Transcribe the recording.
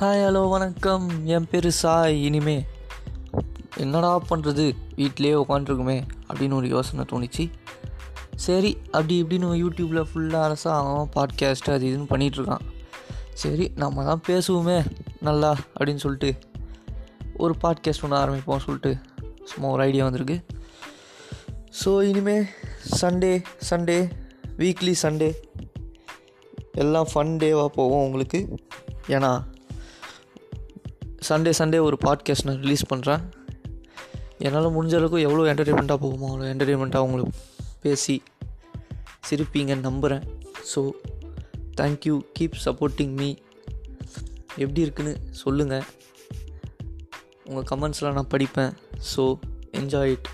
Hi hello வணக்கம். என் பேர் சாய். இனிமே என்னடா பண்ணுறது வீட்டிலே உட்காந்துருக்குமே அப்படின்னு ஒரு யோசனை தோணுச்சு. சரி அப்படி இப்படின்னு யூடியூப்பில் ஃபுல்லாக அரசா அவன் பாட்காஸ்ட் அது இதுன்னு பண்ணிகிட்ருக்கான் சரி நம்ம தான் பேசுவோமே நல்லா அப்படின்னு சொல்லிட்டு ஒரு பாட்காஸ்ட் ஒன்று ஆரம்பிப்போம் சொல்லிட்டு சும்மா ஒரு ஐடியா வந்திருக்கு. ஸோ இனிமேல் சண்டே சண்டே வீக்லி சண்டே எல்லாம் ஃபன் டேவாக போவோம் உங்களுக்கு. ஏன்னா சண்டே சண்டே ஒரு பாட்காஸ்ட் நான் ரிலீஸ் பண்ணுறேன் என்னால் முடிஞ்ச அளவுக்கு எவ்வளோ என்டர்டெயின்மெண்ட்டாக போகுமோ அவ்வளோ என்டர்டெயின்மெண்ட்டாக உங்களுக்கு பேசி சிரிப்பீங்கன்னு நம்புகிறேன் so thank you keep supporting me எப்படி இருக்குன்னு சொல்லுங்கள் உங்கள் கமெண்ட்ஸ்லாம் நான் படிப்பேன். So enjoy it